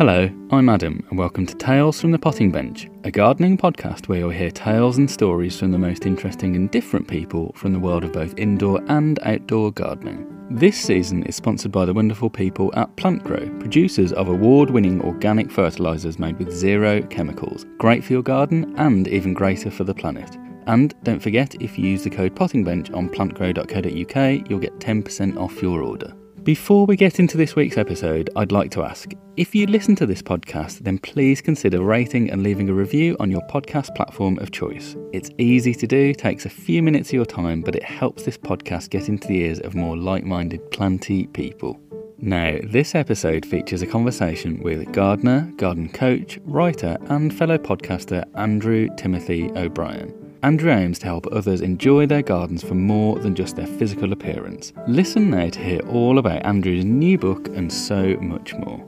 Hello, I'm Adam, and welcome to Tales from the Potting Bench, a gardening podcast where you'll hear tales and stories from the most interesting and different people from the world of both indoor and outdoor gardening. This season is sponsored by the wonderful people at PlantGrow, producers of award winning organic fertilisers made with zero chemicals, great for your garden and even greater for the planet. And don't forget, if you use the code PottingBench on plantgrow.co.uk, you'll get 10% off your order. Before we get into this week's episode, I'd like to ask if you listen to this podcast, then please consider rating and leaving a review on your podcast platform of choice. It's easy to do, takes a few minutes of your time, but it helps this podcast get into the ears of more like minded planty people. Now, this episode features a conversation with gardener, garden coach, writer, and fellow podcaster Andrew Timothy O'Brien. Andrew aims to help others enjoy their gardens for more than just their physical appearance. Listen now to hear all about Andrew's new book and so much more.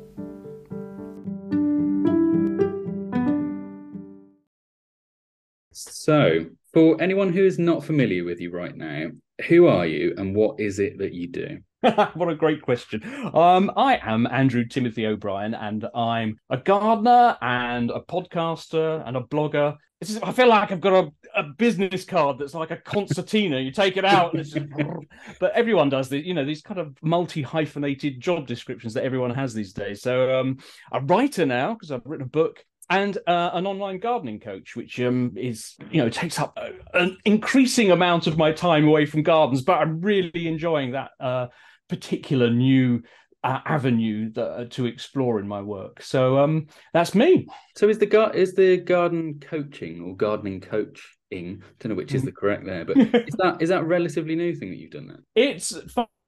So, for anyone who is not familiar with you right now, who are you and what is it that you do? what a great question. Um, I am Andrew Timothy O'Brien, and I'm a gardener and a podcaster and a blogger. Just, I feel like I've got a, a business card that's like a concertina. you take it out, and it's just, but everyone does the, you know, these kind of multi hyphenated job descriptions that everyone has these days. So um, a writer now because I've written a book and uh, an online gardening coach, which um, is you know takes up a, an increasing amount of my time away from gardens, but I'm really enjoying that uh, particular new uh, avenue that, uh, to explore in my work. So um, that's me. So is the gar- is the garden coaching or gardening coaching? I Don't know which is the correct there, but is that is that a relatively new thing that you've done That It's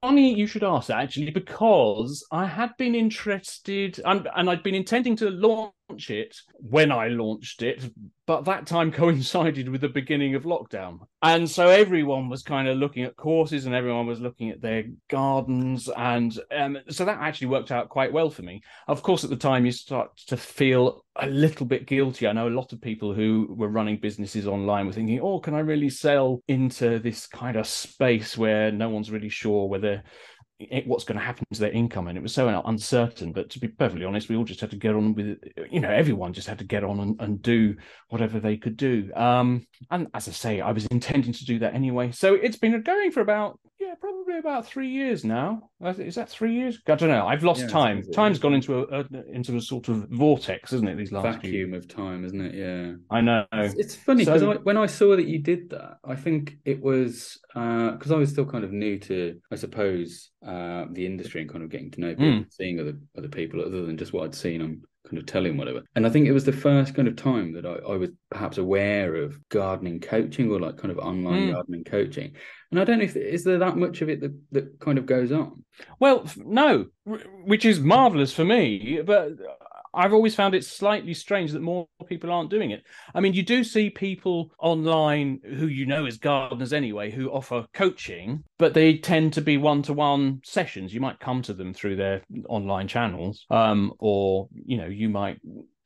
funny you should ask actually because I had been interested and, and I'd been intending to launch it when I launched it, but that time coincided with the beginning of lockdown. And so everyone was kind of looking at courses and everyone was looking at their gardens. And um, so that actually worked out quite well for me. Of course, at the time, you start to feel a little bit guilty. I know a lot of people who were running businesses online were thinking, oh, can I really sell into this kind of space where no one's really sure whether it, what's going to happen to their income and it was so uncertain but to be perfectly honest we all just had to get on with you know everyone just had to get on and, and do whatever they could do. Um and as i say i was intending to do that anyway. So it's been going for about yeah probably about three years now. Is that three years? I don't know. I've lost yeah, time. time's gone into a, a, into a sort of vortex isn't it these last vacuum few... of time isn't it? Yeah. I know. It's, it's funny because so... when i saw that you did that i think it was because uh, i was still kind of new to i suppose uh, the industry and kind of getting to know people, mm. seeing other other people other than just what I'd seen on kind of telling whatever. And I think it was the first kind of time that I, I was perhaps aware of gardening coaching or like kind of online mm. gardening coaching. And I don't know if is there that much of it that, that kind of goes on. Well, no, which is marvelous for me. But I've always found it slightly strange that more people aren't doing it. I mean, you do see people online who you know as gardeners anyway who offer coaching, but they tend to be one-to-one sessions. You might come to them through their online channels, um, or you know, you might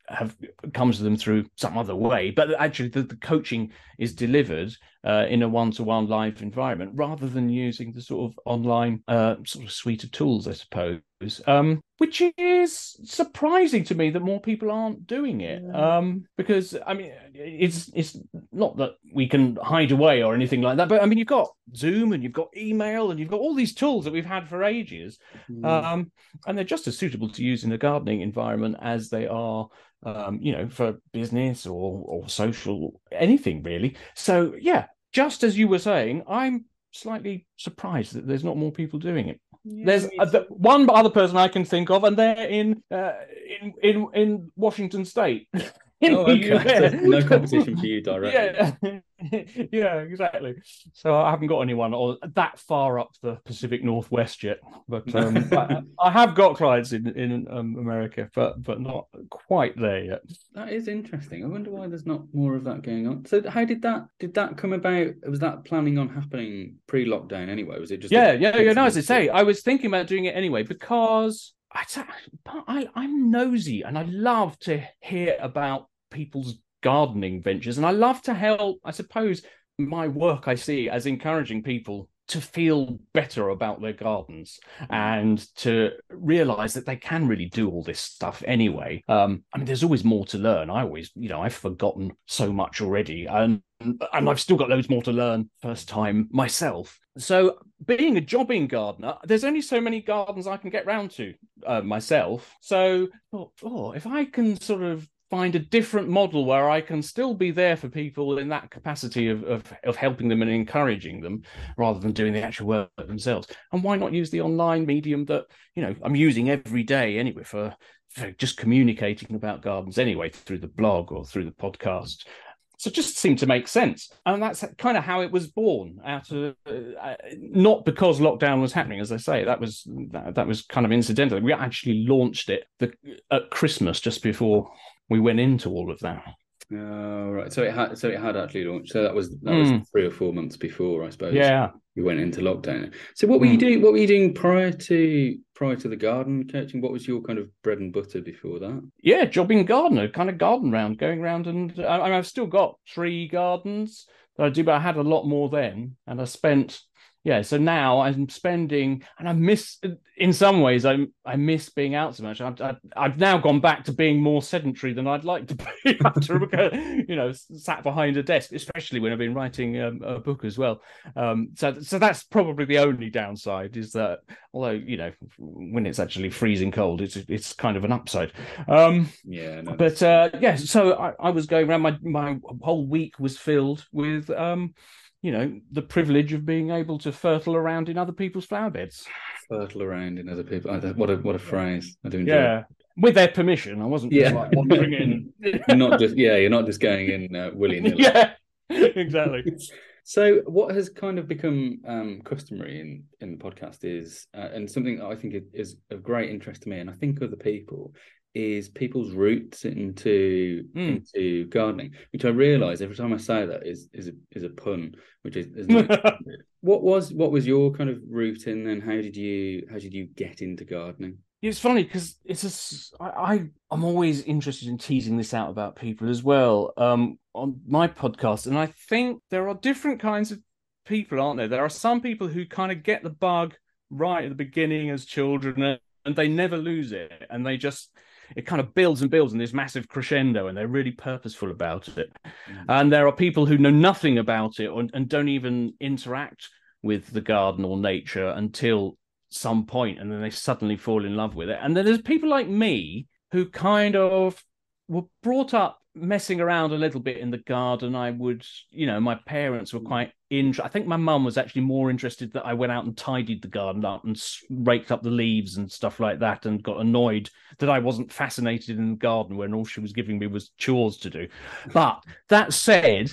have comes to them through some other way but actually the, the coaching is delivered uh, in a one-to-one live environment rather than using the sort of online uh, sort of suite of tools i suppose um, which is surprising to me that more people aren't doing it. Um, because I mean, it's it's not that we can hide away or anything like that, but I mean, you've got Zoom and you've got email and you've got all these tools that we've had for ages, mm. um, and they're just as suitable to use in a gardening environment as they are. Um, you know, for business or or social anything really. So yeah, just as you were saying, I'm slightly surprised that there's not more people doing it. There's uh, one other person I can think of, and they're in uh, in in in Washington State. oh, okay. no competition for you directly. Yeah. yeah, exactly. So I haven't got anyone or that far up the Pacific Northwest yet, but um, I, I, have got clients in in um, America, but but not quite there yet. That is interesting. I wonder why there's not more of that going on. So how did that did that come about? Was that planning on happening pre-lockdown anyway? Was it just yeah, yeah, yeah? No, as I say, I was thinking about doing it anyway because I, I I'm nosy and I love to hear about people's gardening ventures and I love to help. I suppose my work I see as encouraging people to feel better about their gardens and to realize that they can really do all this stuff anyway. Um, I mean, there's always more to learn. I always, you know, I've forgotten so much already, and and I've still got loads more to learn first time myself. So, being a jobbing gardener, there's only so many gardens I can get round to uh, myself. So, oh, oh, if I can sort of find a different model where I can still be there for people in that capacity of, of, of helping them and encouraging them rather than doing the actual work themselves. And why not use the online medium that, you know, I'm using every day anyway for, for just communicating about gardens anyway through the blog or through the podcast. So just seemed to make sense. And that's kind of how it was born out of uh, not because lockdown was happening, as I say, that was that, that was kind of incidental. We actually launched it the, at Christmas just before we went into all of that. Oh, right. So it had so it had actually launched. So that was that was mm. three or four months before, I suppose. Yeah. We went into lockdown. So what were mm. you doing? What were you doing prior to prior to the garden coaching? What was your kind of bread and butter before that? Yeah, jobbing gardener, kind of garden round, going around, and I, I've still got three gardens that I do, but I had a lot more then, and I spent yeah so now i'm spending and i miss in some ways i i miss being out so much. I've, I've now gone back to being more sedentary than i'd like to be after you know sat behind a desk especially when i've been writing um, a book as well. Um, so so that's probably the only downside is that although you know when it's actually freezing cold it's it's kind of an upside. Um, yeah no, but uh yeah so I, I was going around. My my whole week was filled with um you know the privilege of being able to fertile around in other people's flower beds. Fertile around in other people. What a what a phrase. I do enjoy yeah. with their permission. I wasn't yeah. like wandering in. You're not just yeah you're not just going in uh, willy-nilly yeah. Exactly. So what has kind of become um, customary in in the podcast is uh, and something i think is of great interest to me and i think other people is people's roots into mm. into gardening, which I realise every time I say that is is a is a pun, which is, is what was what was your kind of route in, and how did you how did you get into gardening? It's funny because it's a, I, I I'm always interested in teasing this out about people as well um, on my podcast, and I think there are different kinds of people, aren't there? There are some people who kind of get the bug right at the beginning as children, and they never lose it, and they just it kind of builds and builds in this massive crescendo and they're really purposeful about it mm. and there are people who know nothing about it or, and don't even interact with the garden or nature until some point and then they suddenly fall in love with it and then there's people like me who kind of were brought up messing around a little bit in the garden. I would, you know, my parents were hmm. quite interested. I think my mum was actually more interested that I went out and tidied the garden up and raked up the leaves and stuff like that, and got annoyed that I wasn't fascinated in the garden when all she was giving me was chores to do. But that said,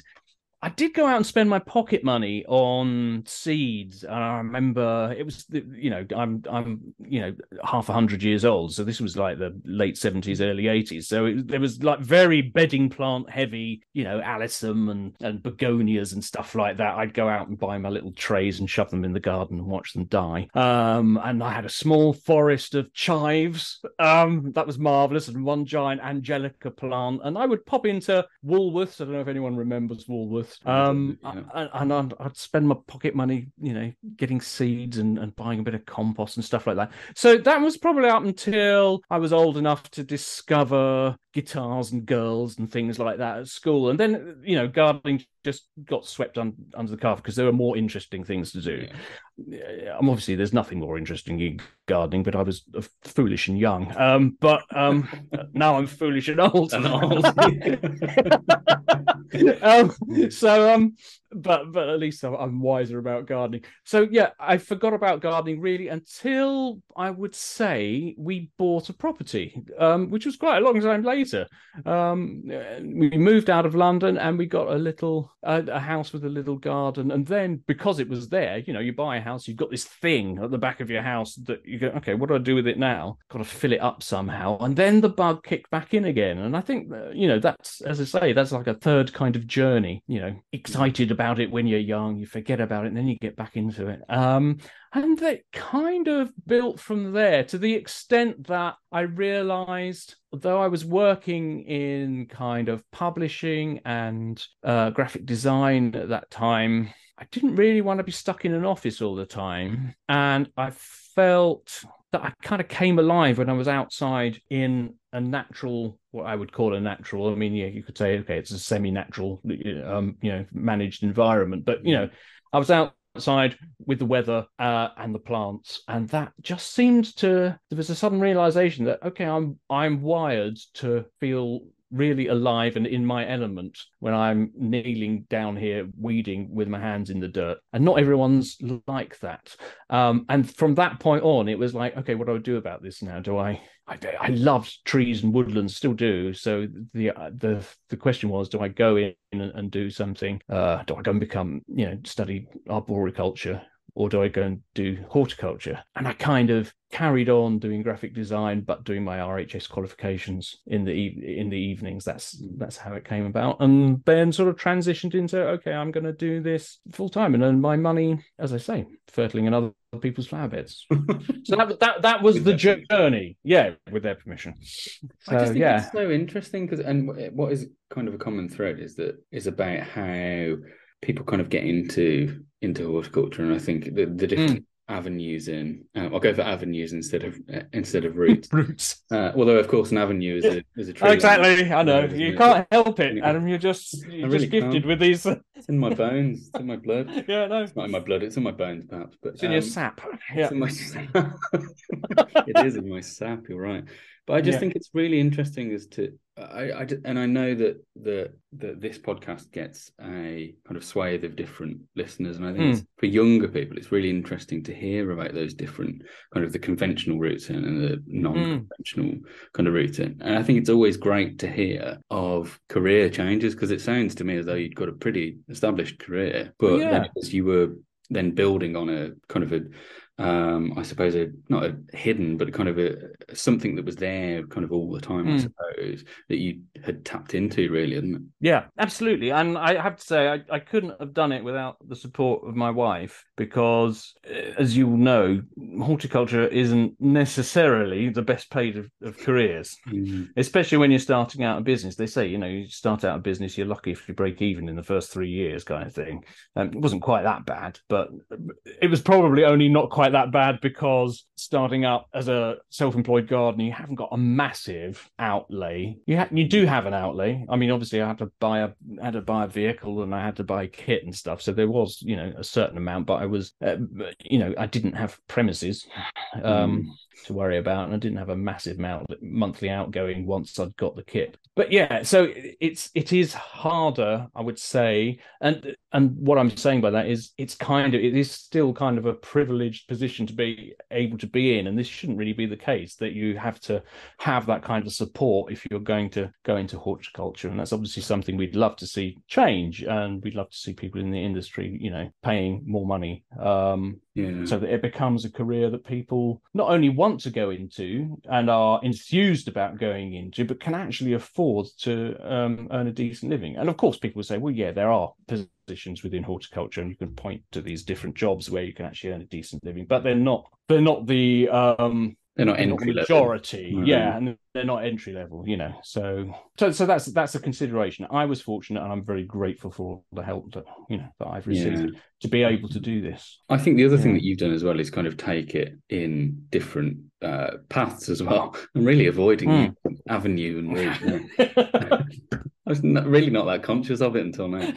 I did go out and spend my pocket money on seeds, and I remember it was you know I'm I'm you know half a hundred years old, so this was like the late seventies, early eighties. So it, there was like very bedding plant heavy, you know, alyssum and and begonias and stuff like that. I'd go out and buy my little trays and shove them in the garden and watch them die. Um, and I had a small forest of chives. Um, that was marvelous, and one giant angelica plant. And I would pop into Woolworths. I don't know if anyone remembers Woolworths um, yeah. and I'd, I'd, spend my pocket money, you know, getting seeds and, and buying a bit of compost and stuff like that. So that was probably up until I was old enough to discover guitars and girls and things like that at school. And then, you know, gardening just got swept un- under the carpet because there were more interesting things to do. Yeah. Um, obviously, there's nothing more interesting in gardening, but I was uh, foolish and young. Um, but um, now I'm foolish and old. And old. um, so, um, but but at least I'm wiser about gardening. So yeah, I forgot about gardening really until I would say we bought a property, um, which was quite a long time later. Um, we moved out of London and we got a little a, a house with a little garden, and then because it was there, you know, you buy a house, you've got this thing at the back of your house that you go, okay, what do I do with it now? Got to fill it up somehow, and then the bug kicked back in again, and I think you know that's as I say, that's like a third kind of journey. You know, excited about it when you're young, you forget about it, and then you get back into it. Um, and it kind of built from there to the extent that I realized, although I was working in kind of publishing and uh, graphic design at that time, I didn't really want to be stuck in an office all the time. And I felt that I kind of came alive when I was outside in a natural, what I would call a natural. I mean, yeah, you could say, okay, it's a semi-natural, um, you know, managed environment. But you know, I was outside with the weather uh, and the plants, and that just seemed to. There was a sudden realization that okay, I'm I'm wired to feel really alive and in my element when I'm kneeling down here weeding with my hands in the dirt. And not everyone's like that. Um, and from that point on, it was like, okay, what do I do about this now? Do I? I, I loved trees and woodlands, still do. So the the the question was, do I go in and, and do something? Uh, do I go and become, you know, study arboriculture or do I go and do horticulture? And I kind of carried on doing graphic design, but doing my RHS qualifications in the e- in the evenings. That's mm. that's how it came about, and then sort of transitioned into okay, I'm going to do this full time and earn my money, as I say, fertiling in other people's flower beds. so that that that was the journey, yeah, with their permission. So, I just think yeah. it's so interesting because and what is kind of a common thread is that is about how people kind of get into into horticulture, and I think the, the different mm. avenues in. Uh, I'll go for avenues instead of uh, instead of roots. roots. Uh, although, of course, an avenue is a is a tree. exactly. I know. You can't help it, Adam. You're just you're really just gifted can't. with these. It's in my bones. It's in my blood. yeah, no, it's not in my blood. It's in my bones, perhaps. But it's in um, your sap. Yeah, my... it is in my sap. You're right. But I just yeah. think it's really interesting as to I, I and I know that the that this podcast gets a kind of swathe of different listeners, and I think mm. for younger people, it's really interesting to hear about those different kind of the conventional routes in and the non-conventional mm. kind of routes in. And I think it's always great to hear of career changes because it sounds to me as though you'd got a pretty established career, but yeah. as you were then building on a kind of a um, I suppose a not a hidden, but kind of a something that was there kind of all the time. Mm. I hmm. suppose that you had tapped into, really, isn't it? Yeah, absolutely. And I have to say, I, I couldn't have done it without the support of my wife because, eh, as you know, horticulture isn't necessarily the best paid of, of careers, mm. especially when you're starting out a business. They say, you know, you start out a business, you're lucky if you break even in the first three years, kind of thing. Um, it wasn't quite that bad, but it was probably only not quite quite that bad because starting up as a self-employed gardener, you haven't got a massive outlay. You ha- you do have an outlay. I mean, obviously, I had to buy a had to buy a vehicle and I had to buy kit and stuff. So there was, you know, a certain amount, but I was, uh, you know, I didn't have premises. Um, mm to worry about, and I didn't have a massive amount monthly outgoing once I'd got the kit. But yeah, so it's it is harder, I would say, and and what I'm saying by that is it's kind of it is still kind of a privileged position to be able to be in, and this shouldn't really be the case that you have to have that kind of support if you're going to go into horticulture, and that's obviously something we'd love to see change, and we'd love to see people in the industry, you know, paying more money. Um, yeah. so that it becomes a career that people not only want to go into and are enthused about going into, but can actually afford to um, earn a decent living. And of course, people will say, well, yeah, there are positions within horticulture, and you can point to these different jobs where you can actually earn a decent living, but they're not they're not the um, they're not entry majority, level. yeah, and they're not entry level, you know. So, so, so that's that's a consideration. I was fortunate, and I'm very grateful for all the help that you know that I've received yeah. to be able to do this. I think the other yeah. thing that you've done as well is kind of take it in different uh, paths as well, and really avoiding mm. avenue and route. I was not, really not that conscious of it until now.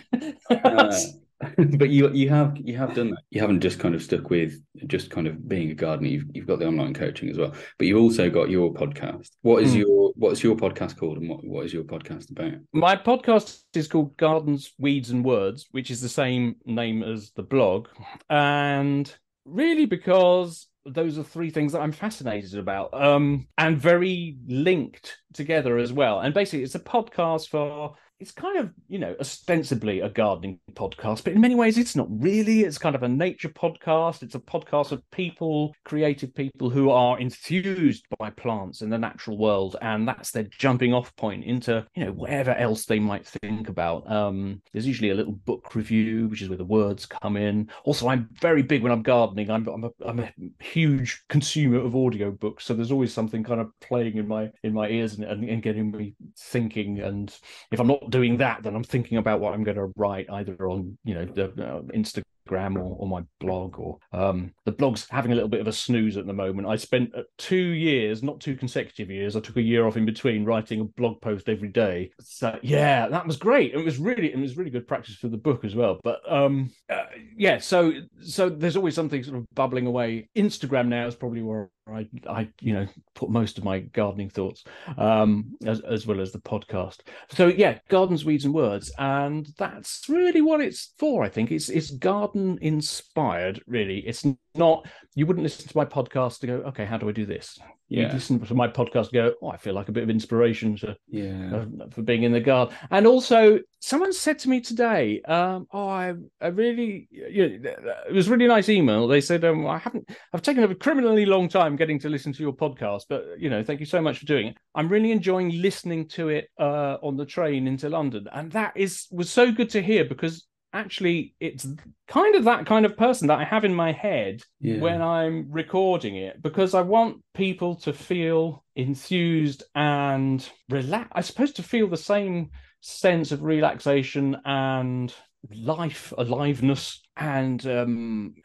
Uh, but you you have you have done that. You haven't just kind of stuck with just kind of being a gardener. You've you've got the online coaching as well, but you've also got your podcast. What is mm. your what's your podcast called, and what what is your podcast about? My podcast is called Gardens, Weeds, and Words, which is the same name as the blog, and really because those are three things that I'm fascinated about, um, and very linked together as well. And basically, it's a podcast for it's kind of you know ostensibly a gardening podcast but in many ways it's not really. It's kind of a nature podcast. It's a podcast of people creative people who are enthused by plants in the natural world and that's their jumping off point into you know whatever else they might think about. Um, there's usually a little book review which is where the words come in. Also i'm very big when i'm gardening. I'm, I'm, a, I'm a huge consumer of audio books so there's always something kind of playing in my in my ears and, and, and getting me thinking. And if i'm not doing that, then I'm thinking about what I'm going to write either on, you know, the uh, Instagram or, or, my blog or um, the blog's having a little bit of a snooze at the moment. I spent uh, two years not two consecutive years i took a year off in between writing a blog post every day. So yeah that was great. It was really it was really good practice for the book as well. But um uh, yeah so so there's always something sort of bubbling away. Instagram now is probably where I, I, you know, put most of my gardening thoughts, um, as as well as the podcast. So yeah, gardens, weeds, and words, and that's really what it's for. I think. It's it's garden inspired. Really, it's not. You wouldn't listen to my podcast to go, okay, how do I do this? Yeah. You listen to my podcast, go, oh, I feel like a bit of inspiration to, yeah, uh, for being in the garden. And also, someone said to me today, um, oh, I, I really, you know, it was a really nice email. They said, um, I haven't, I've taken a criminally long time getting to listen to your podcast, but you know, thank you so much for doing it. I'm really enjoying listening to it uh, on the train into London, and that is was so good to hear because actually it's kind of that kind of person that I have in my head yeah. when I'm recording it because I want people to feel enthused and relax. I suppose to feel the same sense of relaxation and life aliveness and um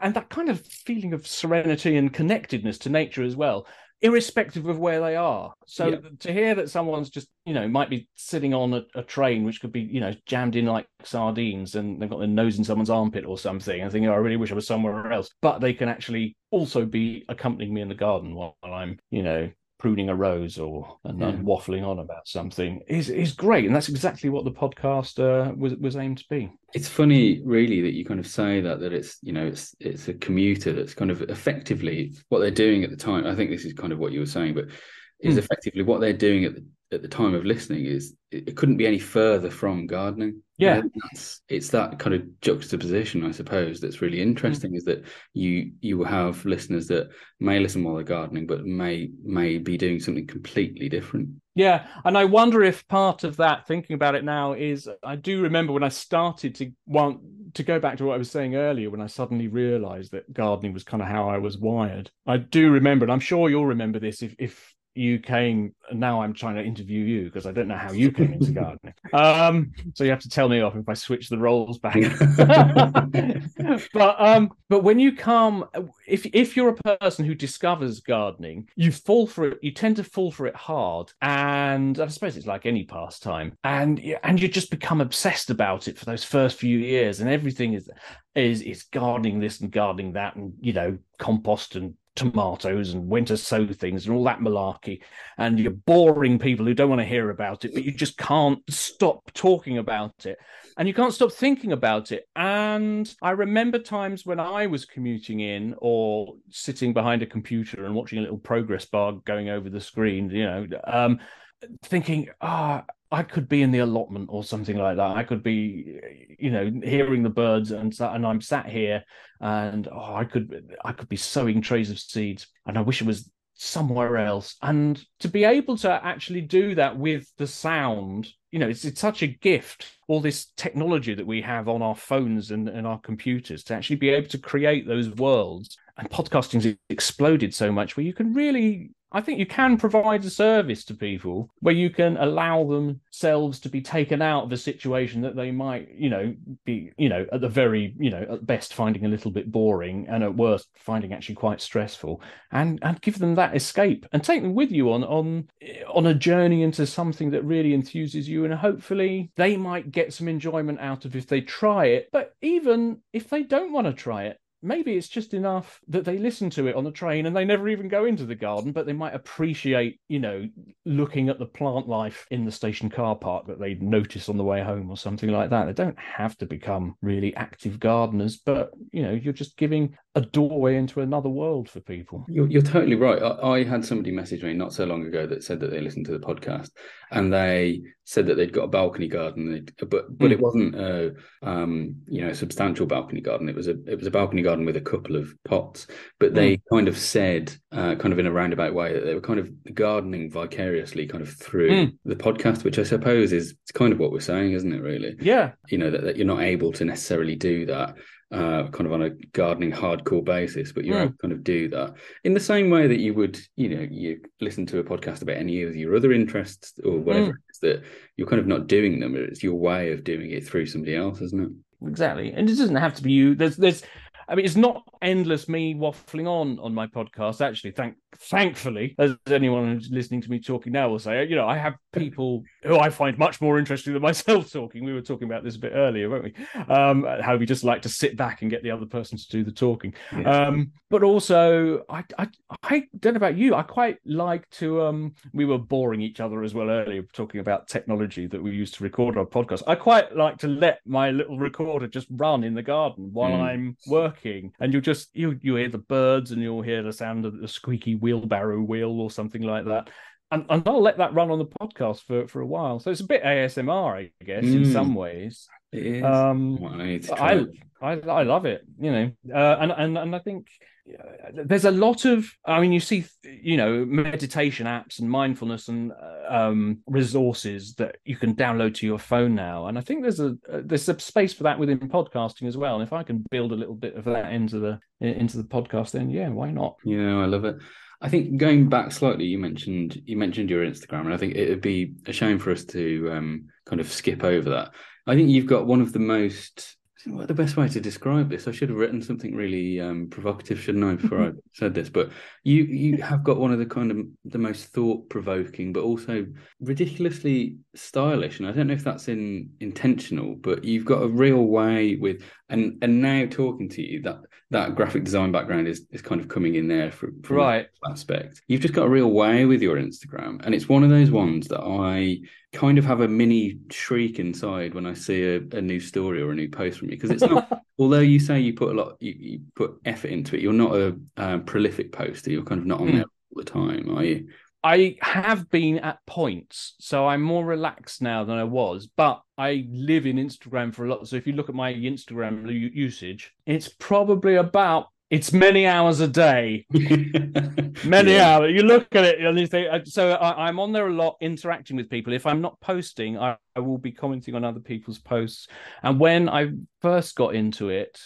and that kind of feeling of serenity and connectedness to nature as well irrespective of where they are. So yeah. to hear that someone's just, you know, might be sitting on a, a, train which could be, you know, jammed in like sardines and they've got their nose in someone's armpit or something and thinking, oh, I really wish I was somewhere else. But they can actually also be accompanying me in the garden while I'm, you know, pruning a rose or and yeah. waffling on about something is is great, and that's exactly what the podcast uh, was was aimed to be. It's funny, really, that you kind of say that that it's you know it's it's a commuter that's kind of effectively what they're doing at the time. I think this is kind of what you were saying, but is mm. effectively what they're doing at the at the time of listening is it, it couldn't be any further from gardening. Yeah, it's that kind of juxtaposition, I suppose, that's really interesting. Mm. Is that you you will have listeners that may listen while they're gardening, but may may be doing something completely different. Yeah, and I wonder if part of that, thinking about it now, is I do remember when I started to want to go back to what I was saying earlier, when I suddenly realised that gardening was kind of how I was wired. I do remember, and I'm sure you'll remember this if if you came now i'm trying to interview you because i don't know how you came into gardening. Um so you have to tell me off if i switch the roles back. But um but when you come if if you're a person who discovers gardening you fall for it you tend to fall for it hard and i suppose it's like any pastime and and you just become obsessed about it for those first few years and everything is is is gardening this and gardening that and you know compost and tomatoes and when to sow things and all that malarkey. And you're boring people who don't want to hear about it, but you just can't stop talking about it. And you can't stop thinking about it. And I remember times when I was commuting in or sitting behind a computer and watching a little progress bar going over the screen, you know, um, thinking, ah, oh, I could be in the allotment or something like that. I could be, you know, hearing the birds, and and I'm sat here, and oh, I could I could be sowing trays of seeds, and I wish it was somewhere else. And to be able to actually do that with the sound, you know, it's it's such a gift. All this technology that we have on our phones and, and our computers to actually be able to create those worlds. And podcasting's exploded so much where you can really I think you can provide a service to people where you can allow themselves to be taken out of a situation that they might, you know, be, you know, at the very, you know, at best finding a little bit boring and at worst finding actually quite stressful and and give them that escape and take them with you on on on a journey into something that really enthuses you and hopefully they might get some enjoyment out of if they try it. But even if they don't want to try it, maybe it's just enough that they listen to it on the train and they never even go into the garden, but they might appreciate, you know, looking at the plant life in the station car park that they notice on the way home or something like that. They don't have to become really active gardeners, but, you know, you're just giving a doorway into another world for people. You're, you're totally right. I, I, had somebody message me not so long ago that said that they listened to the podcast and they said that they'd got a balcony garden, but but mm. it wasn't a um, you know substantial balcony garden. It was a it was a balcony garden with a couple of pots. But they mm. kind of said, uh, kind of in a roundabout way, that they were kind of gardening vicariously, kind of through mm. the podcast, which I suppose is it's kind of what we're saying, isn't it? Really? Yeah. You know that, that you're not able to necessarily do that uh, kind of on a gardening hardcore basis, but you mm. kind of do that in the same way that you would, you know, you listen to a podcast about any of your other interests or whatever mm. it is that you're kind of not doing them. It's your way of doing it through somebody else, isn't it? Exactly, and it doesn't have to be you. There's, there's I mean, it's not endless me waffling on on my podcast. Actually, thank thankfully, as anyone who's listening to me talking now will say, you know, I have people who I find much more interesting than myself talking. We were talking about this a bit earlier, weren't we? Um, how we just like to sit back and get the other person to do the talking. Um, but also, I, I I don't know about you. I quite like to. Um, we were boring each other as well earlier, talking about technology that we use to record our podcast. I quite like to let my little recorder just run in the garden while mm. I'm working, and you'll just you you hear the birds and you'll hear the sound of the squeaky wheelbarrow wheel or something like that. And, and I'll let that run on the podcast for, for a while. So it's a bit ASMR, I guess, mm. in some ways. It is. Um, well, I, I, I, I love it, you know, uh, and and and I think there's a lot of i mean you see you know meditation apps and mindfulness and um, resources that you can download to your phone now and i think there's a there's a space for that within podcasting as well and if i can build a little bit of that into the into the podcast then yeah why not yeah i love it I think going back slightly, you mentioned you mentioned your Instagram, and I think it would be a shame for us to um, kind of skip over that. I think you've got one of the most what the best way to describe this? I should have written something really um, provocative, shouldn't I, before I said this? But you you have got one of the kind of the most thought provoking, but also ridiculously stylish. And I don't know if that's in intentional, but you've got a real way with and and now talking to you that that graphic design background is is kind of coming in there for, right aspect. You've just got a real way with your Instagram, and it's one of those ones that I kind of have a mini shriek inside when I see a, a new story or a new post from you because it's not. although you say you put a lot, you, you put effort into it. You're not a um, prolific poster. You're kind of not on mm. there all the time, are you? I have been at points, so I'm more relaxed now than I was. But I live in Instagram for a lot. So if you look at my Instagram usage, it's probably about it's many hours a day, many yeah. hours. You look at it and you think. Uh, so I, am on there a lot, interacting with people. If I'm not posting, I, I will be commenting on other people's posts. And when I first got into it,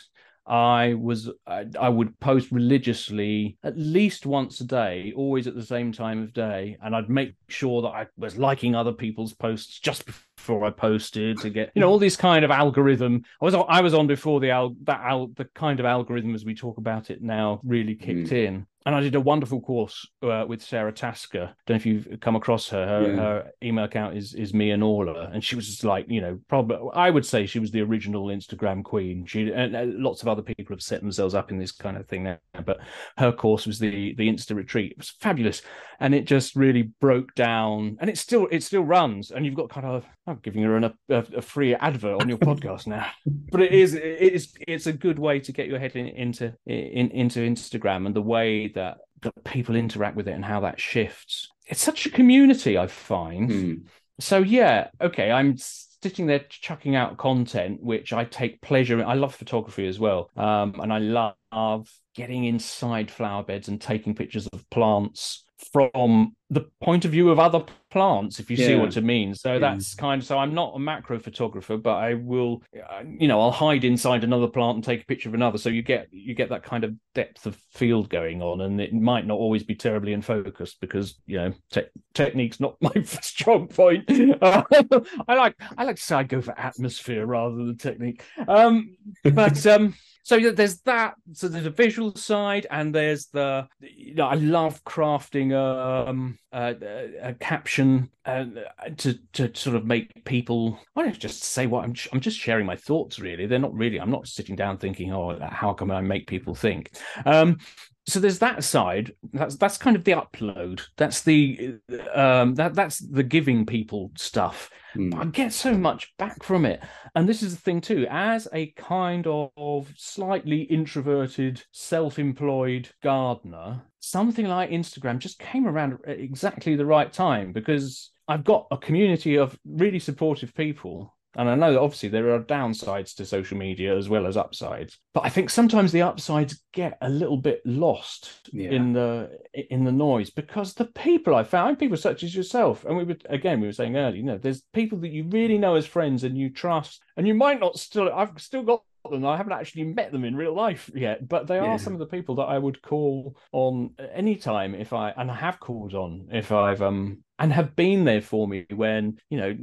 I was I, I, would post religiously at least once a day, always at the same time of day, and I'd make sure that I was liking other people's posts just before I posted to get you know all these kind of algorithm. I was I was on before the al that al the kind of algorithm as we talk about it now really kicked mm. in and I did a wonderful course uh, with Sarah Tasker. Don't know if you've come across her. Her, yeah. her email account is is Me and Orla, and she was just like you know probably I would say she was the original Instagram queen. She and uh, lots of other people have set themselves up in this kind of thing now, but her course was the the Insta retreat. It was fabulous, and it just really broke down. And it still it still runs, and you've got kind of I'm giving her an, a, a free advert on your podcast now, but it is it is it's a good way to get your head in, into in, into Instagram and the way that that people interact with it and how that shifts. It's such a community, I find. Hmm. So yeah, okay, I'm sitting there chucking out content which I take pleasure in. I love photography as well, um, and I love getting inside flower beds and taking pictures of plants from the point of view of other plants if you yeah. see what i mean so yeah. that's kind of so i'm not a macro photographer but i will you know i'll hide inside another plant and take a picture of another so you get you get that kind of depth of field going on and it might not always be terribly in focus because you know te- technique's not my strong point uh, i like i like to say i go for atmosphere rather than technique um but um so there's that so there's a visual side and there's the you know i love crafting um a, a caption uh, to to sort of make people i don't just say what i'm i'm just sharing my thoughts really. They're not really i'm not sitting down thinking oh how can i make people think? Um so there's that side. That's that's kind of the upload. That's the um that that's the giving people stuff. Mm. i get so much back from it. And this is the thing too as a kind of slightly introverted self-employed gardener something like instagram just came around at exactly the right time because i've got a community of really supportive people and I know that obviously there are downsides to social media as well as upsides, but I think sometimes the upsides get a little bit lost yeah. in the in the noise because the people I found, people such as yourself, and we were again we were saying earlier, you know, there's people that you really know as friends and you trust, and you might not still. I've still got them. I haven't actually met them in real life yet, but they Yeah. are some of the people that I would call on any time if I and I have called on if I've um and have been there for me when you know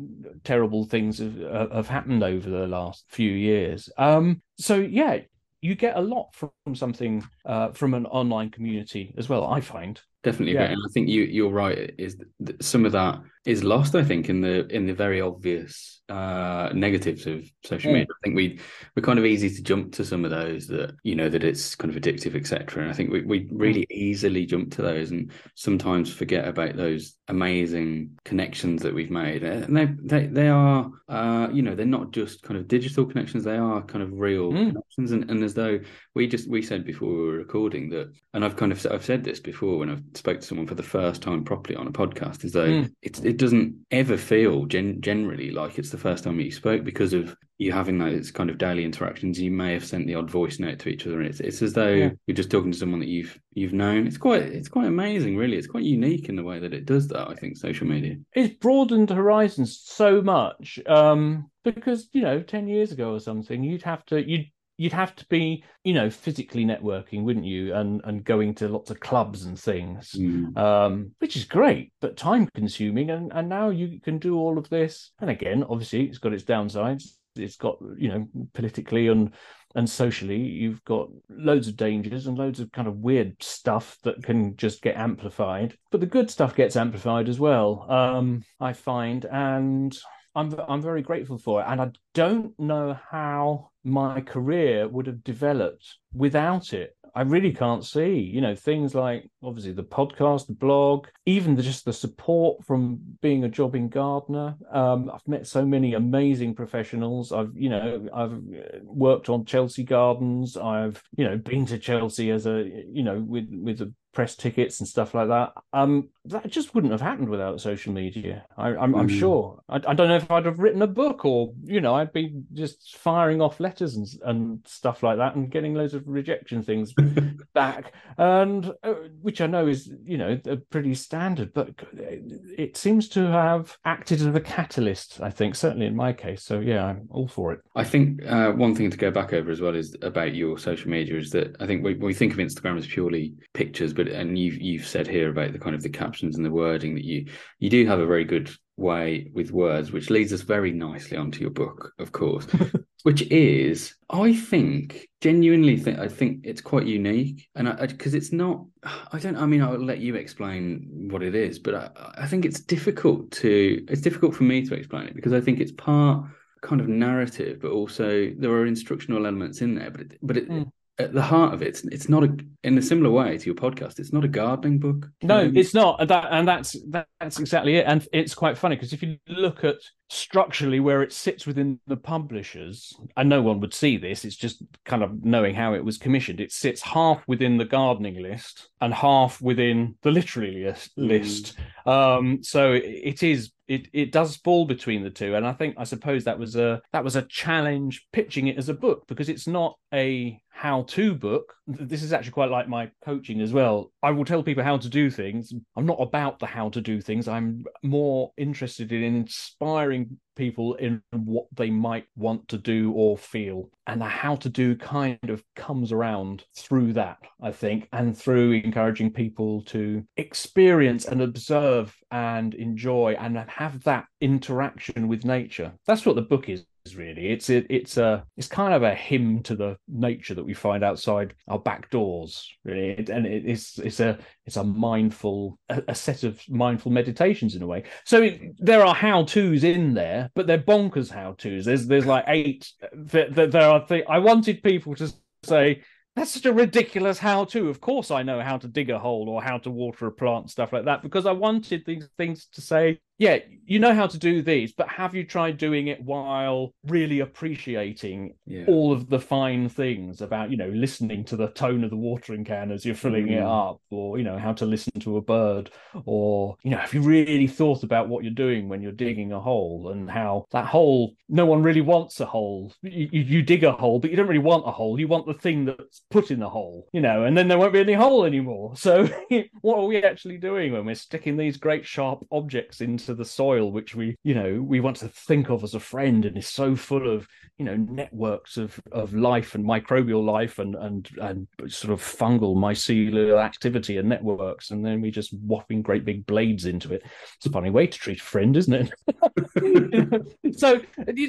terrible things have, uh, have happened over the last few years. Um, so yeah, you get a lot from something uh, from an online community as well. I find. Definitely Yeah. and i think you you're right is some of that is lost i think in the in the very obvious uh negatives of social Mm. media. I think we we're kind of easy to jump to some of those that you know that it's kind of addictive etc and i think we, we really easily jump to those and sometimes forget about those amazing connections that we've made. And they they, they are uh you know they're not just kind of digital connections. They are kind of real Mm. connections. And, and as though we just we said before we were recording that and i've kind of i've said this before when i've spoke to someone for the first time properly on a podcast is though Mm. it, it doesn't ever feel gen- generally like it's the first time you spoke because of you having those kind of daily interactions you may have sent the odd voice note to each other and it's, it's as though Yeah. you're just talking to someone that you've you've known it's quite it's quite amazing really it's quite unique in the way that it does that i think social media it's broadened horizons so much um because you know 10 years ago or something you'd have to you'd you'd have to be you know physically networking wouldn't you? And and going to lots of clubs and things. Mm. um which is great but time consuming and and now you can do all of this. And again obviously it's got its downsides. It's got you know politically and and socially you've got loads of dangers and loads of kind of weird stuff that can just get amplified. But the good stuff gets amplified as well um i find. And i'm i'm very grateful for it and i don't know how my career would have developed without it I really can't see, you know, things like obviously the podcast, the blog, even the, just the support from being a jobbing gardener. Um, I've met so many amazing professionals. I've, you know, I've uh, worked on Chelsea Gardens. I've, you know, been to Chelsea as a, you know, with with the press tickets and stuff like that. Um, that just wouldn't have happened without social media. I, I'm, I'm Mm. sure. I, I don't know if I'd have written a book or, you know, I'd be just firing off letters and and stuff like that and getting loads of rejection things back and uh, which i know is you know pretty standard but it seems to have acted as a catalyst i think certainly in my case so yeah i'm all for it I think uh, one thing to go back over as well is about your social media is that I think we, we think of Instagram as purely pictures, but and you've you've said here about the kind of the captions and the wording that you you do have a very good way with words, which leads us very nicely onto your book, of course, which is I think genuinely think I think it's quite unique, and I because it's not I don't I mean I'll let you explain what it is, but I, I think it's difficult to it's difficult for me to explain it because I think it's part kind of narrative, but also there are instructional elements in there. But it, but it, Mm. At the heart of it, it's, not a in a similar way to your podcast. It's not a gardening book. no Um, it's not and that and that's that's exactly it and it's quite funny because if you look at structurally where it sits within the publishers and no one would see this it's just kind of knowing how it was commissioned it sits half within the gardening list and half within the literary list, Mm. list. um so it, is it it does fall between the two and i think i suppose that was a that was a challenge pitching it as a book because it's not a how-to book this is actually quite like my coaching as well. I will tell people how to do things. I'm not about the how to do things. I'm more interested in inspiring people in what they might want to do or feel. And the how to do kind of comes around through that i think and through encouraging people to experience and observe and enjoy and have that interaction with nature. That's what the book is really. It's it, it's a it's kind of a hymn to the nature that we find outside our back doors really. It- and it, it's it's a it's a mindful a, a set of mindful meditations in a way. So it, there are how to's in there but they're bonkers how to's there's there's like eight there there are th- i wanted people to say that's such a ridiculous how to of course i know how to dig a hole or how to water a plant stuff like that because i wanted these things to say yeah you know how to do these but have you tried doing it while really appreciating yeah. all of the fine things about you know listening to the tone of the watering can as you're filling it Mm. up or you know how to listen to a bird or you know have you really thought about what you're doing when you're digging a hole and how that hole no one really wants a hole you, you, you dig a hole but you don't really want a hole you want the thing that's put in the hole you know and then there won't be any hole anymore so what are we actually doing when we're sticking these great sharp objects into the soil, which we, you know, we want to think of as a friend and is so full of, you know, networks of of life and microbial life and and and sort of fungal mycelial activity and networks, and then we just whopping great big blades into it. It's a funny way to treat a friend, isn't it? so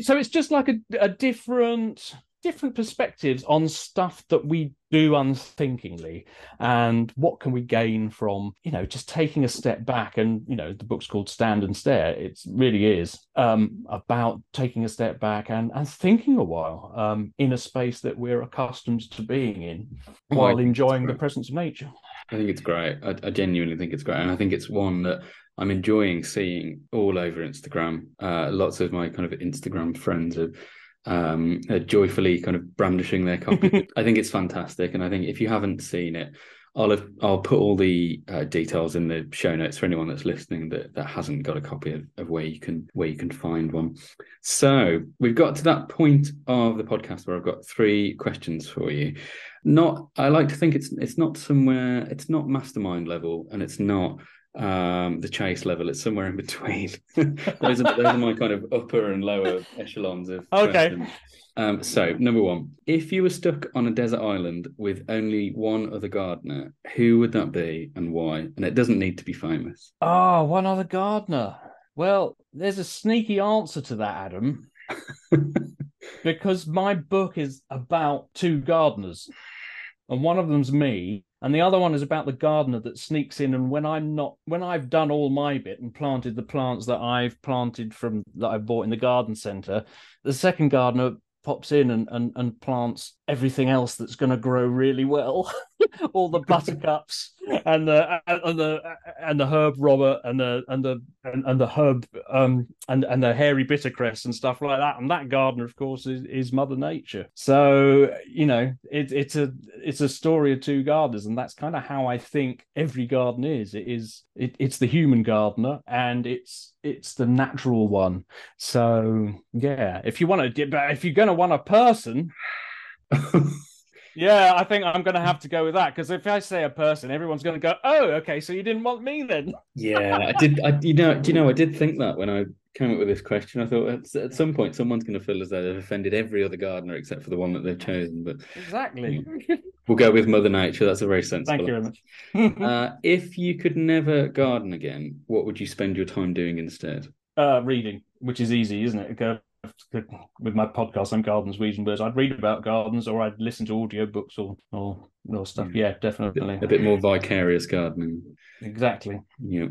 so it's just like a, a different different perspectives on stuff that we do unthinkingly and what can we gain from you know just taking a step back and you know the book's called stand and stare. It really is um, about taking a step back and and thinking a while um, in a space that we're accustomed to being in while enjoying the presence of nature. I think it's great. I, I genuinely think it's great and i think it's one that I'm enjoying seeing all over Instagram. Uh, lots of my kind of Instagram friends are um, uh, joyfully kind of brandishing their copy. I think it's fantastic, and I think if you haven't seen it, I'll have, I'll put all the uh, details in the show notes for anyone that's listening that, that hasn't got a copy of, of where you can where you can find one. So we've got to that point of the podcast where I've got three questions for you. Not I like to think it's it's not somewhere it's not mastermind level and it's not um, the chase level. It's somewhere in between. those, are, those are my kind of upper and lower echelons of. Okay. Um, so, number one, if you were stuck on a desert island with only one other gardener, who would that be and why? And it doesn't need to be famous. Oh, one other gardener. Well, there's a sneaky answer to that, Adam. because my book is about two gardeners, and one of them's me, and the other one is about the gardener that sneaks in and when i'm not when i've done all my bit and planted the plants that i've planted from that i've bought in the garden center the second gardener pops in and, and, and plants everything else that's going to grow really well. All the buttercups and the and the and the herb robert and the and the and, and the herb um and and the hairy bittercress and stuff like that. And that gardener of course is, is mother nature. So you know it, it's a it's a story of two gardeners. And that's kind of how i think every garden is. It is it, it's the human gardener and it's it's the natural one. So yeah if you want to but if you're going to want a person yeah, I think I'm going to have to go with that because if I say a person, everyone's going to go, "Oh, okay, so you didn't want me then." yeah, I did. I you know, do you know? I did think that when I came up with this question, I thought at, at some point someone's going to feel as though they've offended every other gardener except for the one that they've chosen. But exactly, we'll go with Mother Nature. That's a very sensible. Thank you very much. uh, if you could never garden again, what would you spend your time doing instead? Uh, reading, which is easy, isn't it? Go with my podcast on gardens, weeds and birds, I'd read about gardens or I'd listen to audio books or or, or stuff. Yeah, definitely. A bit, a bit more vicarious gardening. Exactly. Yeah.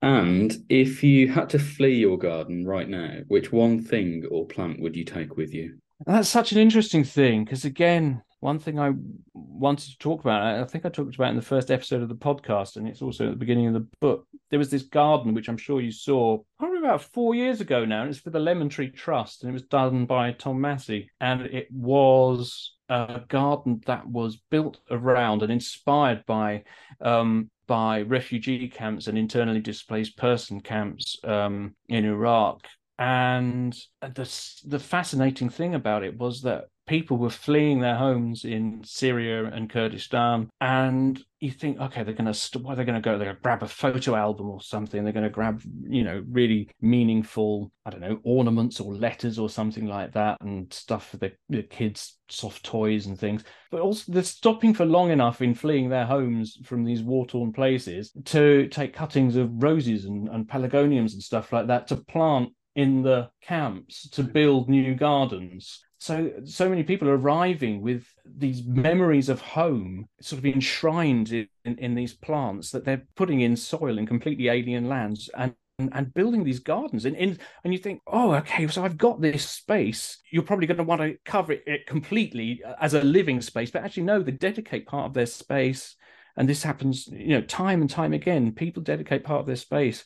And if you had to flee your garden right now, which one thing or plant would you take with you? That's such an interesting thing because again, one thing I wanted to talk about, I think I talked about in the first episode of the podcast, and it's also at the beginning of the book. There was this garden, which I'm sure you saw probably about four years ago now, and it's for the Lemon Tree Trust, and it was done by Tom Massey. And it was a garden that was built around and inspired by um, by refugee camps and internally displaced person camps um, in Iraq. And the the fascinating thing about it was that people were fleeing their homes in Syria and Kurdistan, and you think, okay, they're going to st- are they going to go? They're going to grab a photo album or something. They're going to grab, you know, really meaningful, I don't know, ornaments or letters or something like that, and stuff for the, the kids' soft toys and things. But also, they're stopping for long enough in fleeing their homes from these war-torn places to take cuttings of roses and, and pelargoniums and stuff like that to plant in the camps to build new gardens. So so many people are arriving with these memories of home sort of enshrined in, in, in these plants that they're putting in soil in completely alien lands and and, building these gardens. And, and and you think oh okay so i've got this space. You're probably going to want to cover it, it completely as a living space but actually no they dedicate part of their space. And this happens you know time and time again. People dedicate part of their space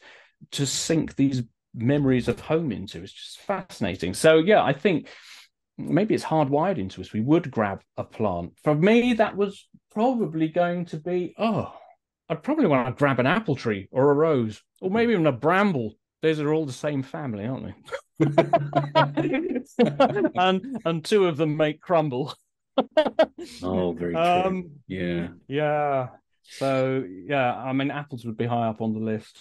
to sink these memories of home into it's just fascinating so yeah i think maybe it's hardwired into us. We would grab a plant. For me, that was probably going to be oh, I'd probably want to grab an apple tree or a rose, or maybe even a bramble. Those are all the same family, aren't they? and and two of them make crumble. oh, very true. Um, yeah, yeah. So yeah, I mean, apples would be high up on the list.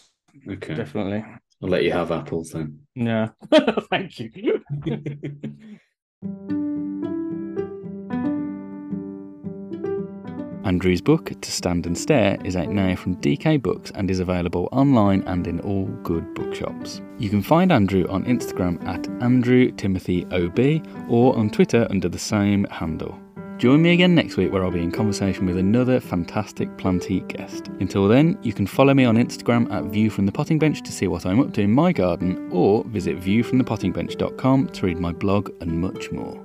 Okay, definitely. I'll let you have apples then. Yeah. Thank you. Andrew's book, To Stand and Stare, is out now from DK Books and is available online and in all good bookshops. You can find Andrew on Instagram at AndrewTimothyOB or on Twitter under the same handle. Join me again next week where I'll be in conversation with another fantastic plant heat guest. Until then, you can follow me on Instagram at View from the Potting Bench to see what I'm up to in my garden or visit viewfromthepottingbench.com to read my blog and much more.